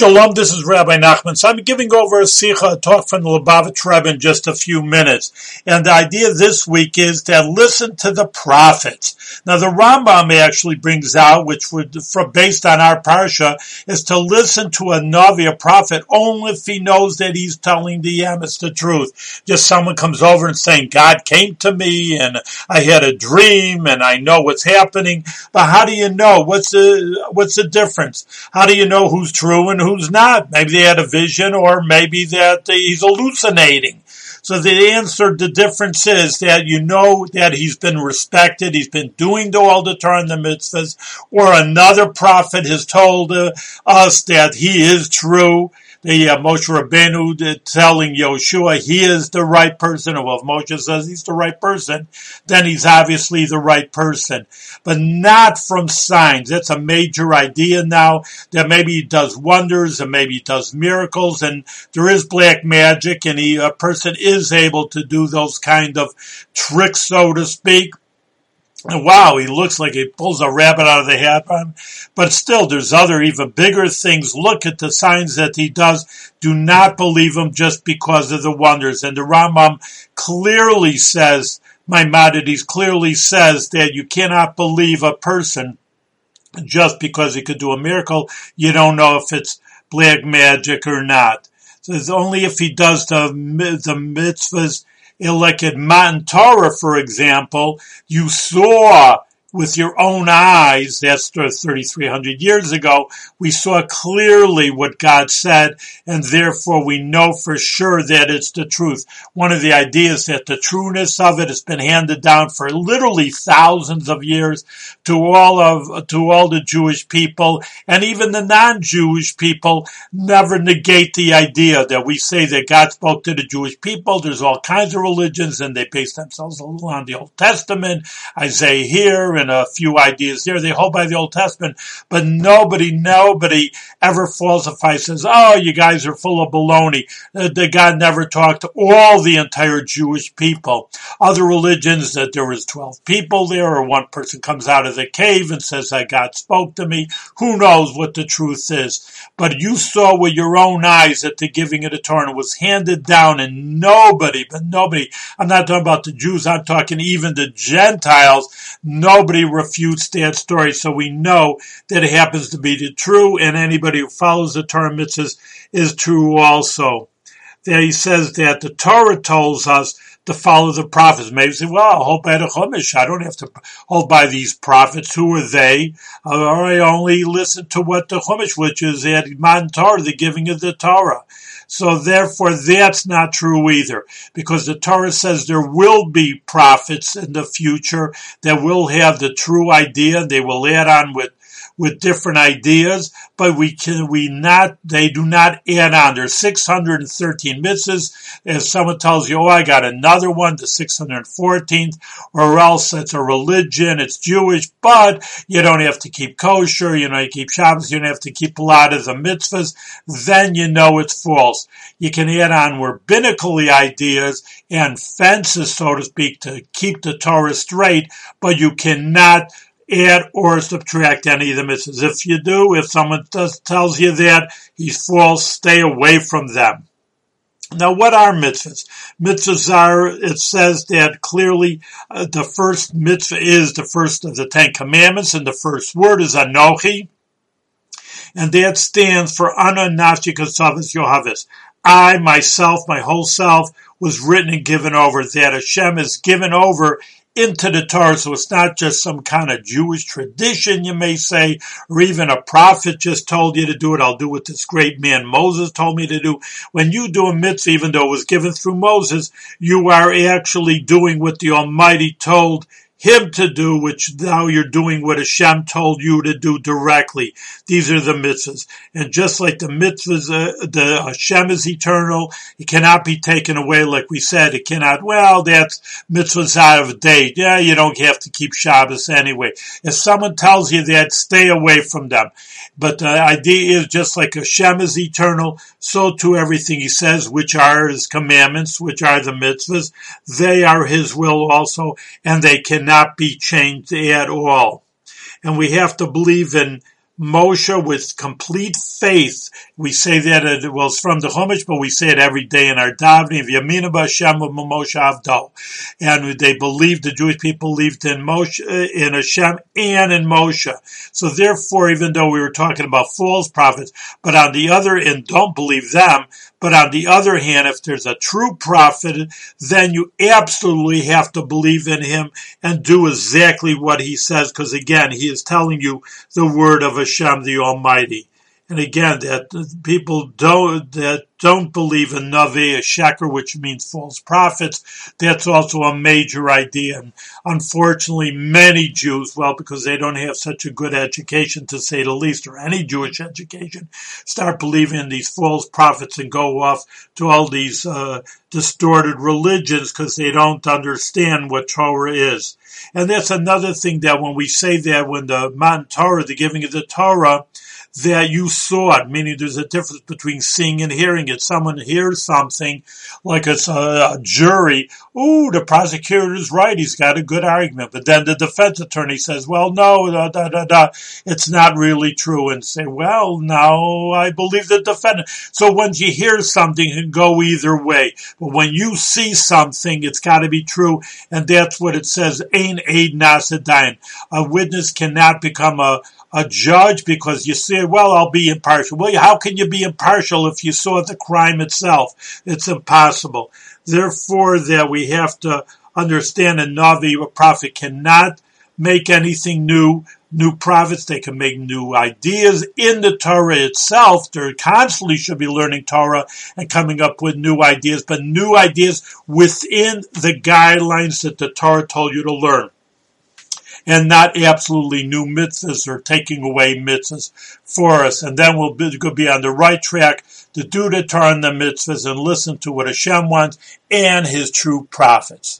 Shalom, this is Rabbi Nachman. So I'm giving over a sikha, a talk from the Lubavitch Rebbe in just a few minutes. And the idea this week is to listen to the prophets. Now the Rambam actually brings out, which would, based on our parsha, is to listen to a Navi, a prophet, only if he knows that he's telling the emes the truth. Just someone comes over and saying, God came to me and I had a dream and I know what's happening. But how do you know? What's the, what's the difference? How do you know who's true and who's not. Maybe they had a vision or maybe that he's hallucinating. So the answer, the difference is that you know that he's been respected, he's been doing the all the and the mitzvahs, or another prophet has told uh, us that he is true, the uh, Moshe Rabbeinu telling Yoshua he is the right person, or if Moshe says he's the right person, then he's obviously the right person. But not from signs. That's a major idea now, that maybe he does wonders, and maybe he does miracles, and there is black magic, and he, a person is able to do those kind of tricks, so to speak, wow, he looks like he pulls a rabbit out of the hat. But still, there's other even bigger things. Look at the signs that he does. Do not believe him just because of the wonders. And the Rambam clearly says, Maimonides clearly says that you cannot believe a person just because he could do a miracle. You don't know if it's black magic or not. So it's only if he does the, the mitzvahs like at for example, you saw with your own eyes, that's 3,300 years ago, we saw clearly what God said, and therefore we know for sure that it's the truth. One of the ideas that the trueness of it has been handed down for literally thousands of years to all of, to all the Jewish people, and even the non-Jewish people never negate the idea that we say that God spoke to the Jewish people. There's all kinds of religions, and they base themselves a little on the Old Testament. Isaiah here, and a few ideas there. They hold by the Old Testament, but nobody, nobody ever falsifies, says, oh, you guys are full of baloney. Uh, the God never talked to all the entire Jewish people. Other religions that there was 12 people there, or one person comes out of the cave and says that God spoke to me. Who knows what the truth is? But you saw with your own eyes that the giving of the Torah was handed down and nobody, but nobody, I'm not talking about the Jews, I'm talking even the Gentiles, nobody nobody refutes that story, so we know that it happens to be true, and anybody who follows the Torah mitzvahs is true also. There he says that the Torah tells us to follow the prophets. Maybe say, well, I'll hold by the Chumash. I don't have to hold by these prophets. Who are they? Or I only listen to what the Chumash, which is at Man Torah, the giving of the Torah. So therefore that's not true either because the Torah says there will be prophets in the future that will have the true idea. They will add on with with different ideas, but we can, we not, they do not add on. There's 613 mitzvahs. If someone tells you, oh, I got another one, the 614th, or else it's a religion, it's Jewish, but you don't have to keep kosher, you know, you keep Shabbos, you don't have to keep a lot of the mitzvahs, then you know it's false. You can add on rabbinical ideas and fences, so to speak, to keep the Torah straight, but you cannot add or subtract any of the mitzvahs. If you do, if someone does, tells you that he's false, stay away from them. Now, what are mitzvahs? Mitzvahs are, it says that clearly uh, the first mitzvah is the first of the Ten Commandments, and the first word is Anochi, and that stands for Ana Nafshi Kasavas Yohavis. I, myself, my whole self, was written and given over, that Hashem is given over into the Torah. So it's not just some kind of Jewish tradition, you may say, or even a prophet just told you to do it. I'll do what this great man Moses told me to do. When you do a mitzvah, even though it was given through Moses, you are actually doing what the Almighty told him to do, which now you're doing what Hashem told you to do directly. These are the mitzvahs. And just like the mitzvahs, uh, the Hashem is eternal. It cannot be taken away. Like we said, it cannot, well, that's mitzvahs out of date. Yeah, you don't have to keep Shabbos anyway. If someone tells you that, stay away from them. But the idea is just like Hashem is eternal, so too everything he says, which are his commandments, which are the mitzvahs, they are his will also, and they cannot be changed at all. And we have to believe in Moshe with complete faith. We say that it was from the Chumash, but we say it every day in our davening. Yamina and they believed the Jewish people believed in Moshe, uh, in Hashem, and in Moshe. So therefore, even though we were talking about false prophets, but on the other end, don't believe them. But on the other hand, if there's a true prophet, then you absolutely have to believe in him and do exactly what he says, because again, he is telling you the word of Hashem the Almighty. And again, that people don't, that don't believe in Navi, a sheker, which means false prophets, that's also a major idea. And unfortunately, many Jews, well, because they don't have such a good education, to say the least, or any Jewish education, start believing in these false prophets and go off to all these uh, distorted religions because they don't understand what Torah is. And that's another thing that when we say that when the Matan Torah, the giving of the Torah, that you saw it, meaning there's a difference between seeing and hearing it. Someone hears something like it's a, a jury. Ooh, the prosecutor is right. He's got a good argument. But then the defense attorney says, well, no, da, da, da, da. it's not really true. And say, well, now I believe the defendant. So when you hear something, it can go either way. But when you see something, it's got to be true. And that's what it says. Ein ed naaseh dayan. A witness cannot become a, a judge because you say, well, I'll be impartial. Well, how can you be impartial if you saw the crime itself? It's impossible. Therefore, that we have to understand a Navi, a prophet cannot make anything new, new prophets. They can make new ideas in the Torah itself. They constantly should be learning Torah and coming up with new ideas, but new ideas within the guidelines that the Torah told you to learn and not absolutely new mitzvahs or taking away mitzvahs for us. And then we'll be, be on the right track to do the Torah and the mitzvahs and listen to what Hashem wants and his true prophets.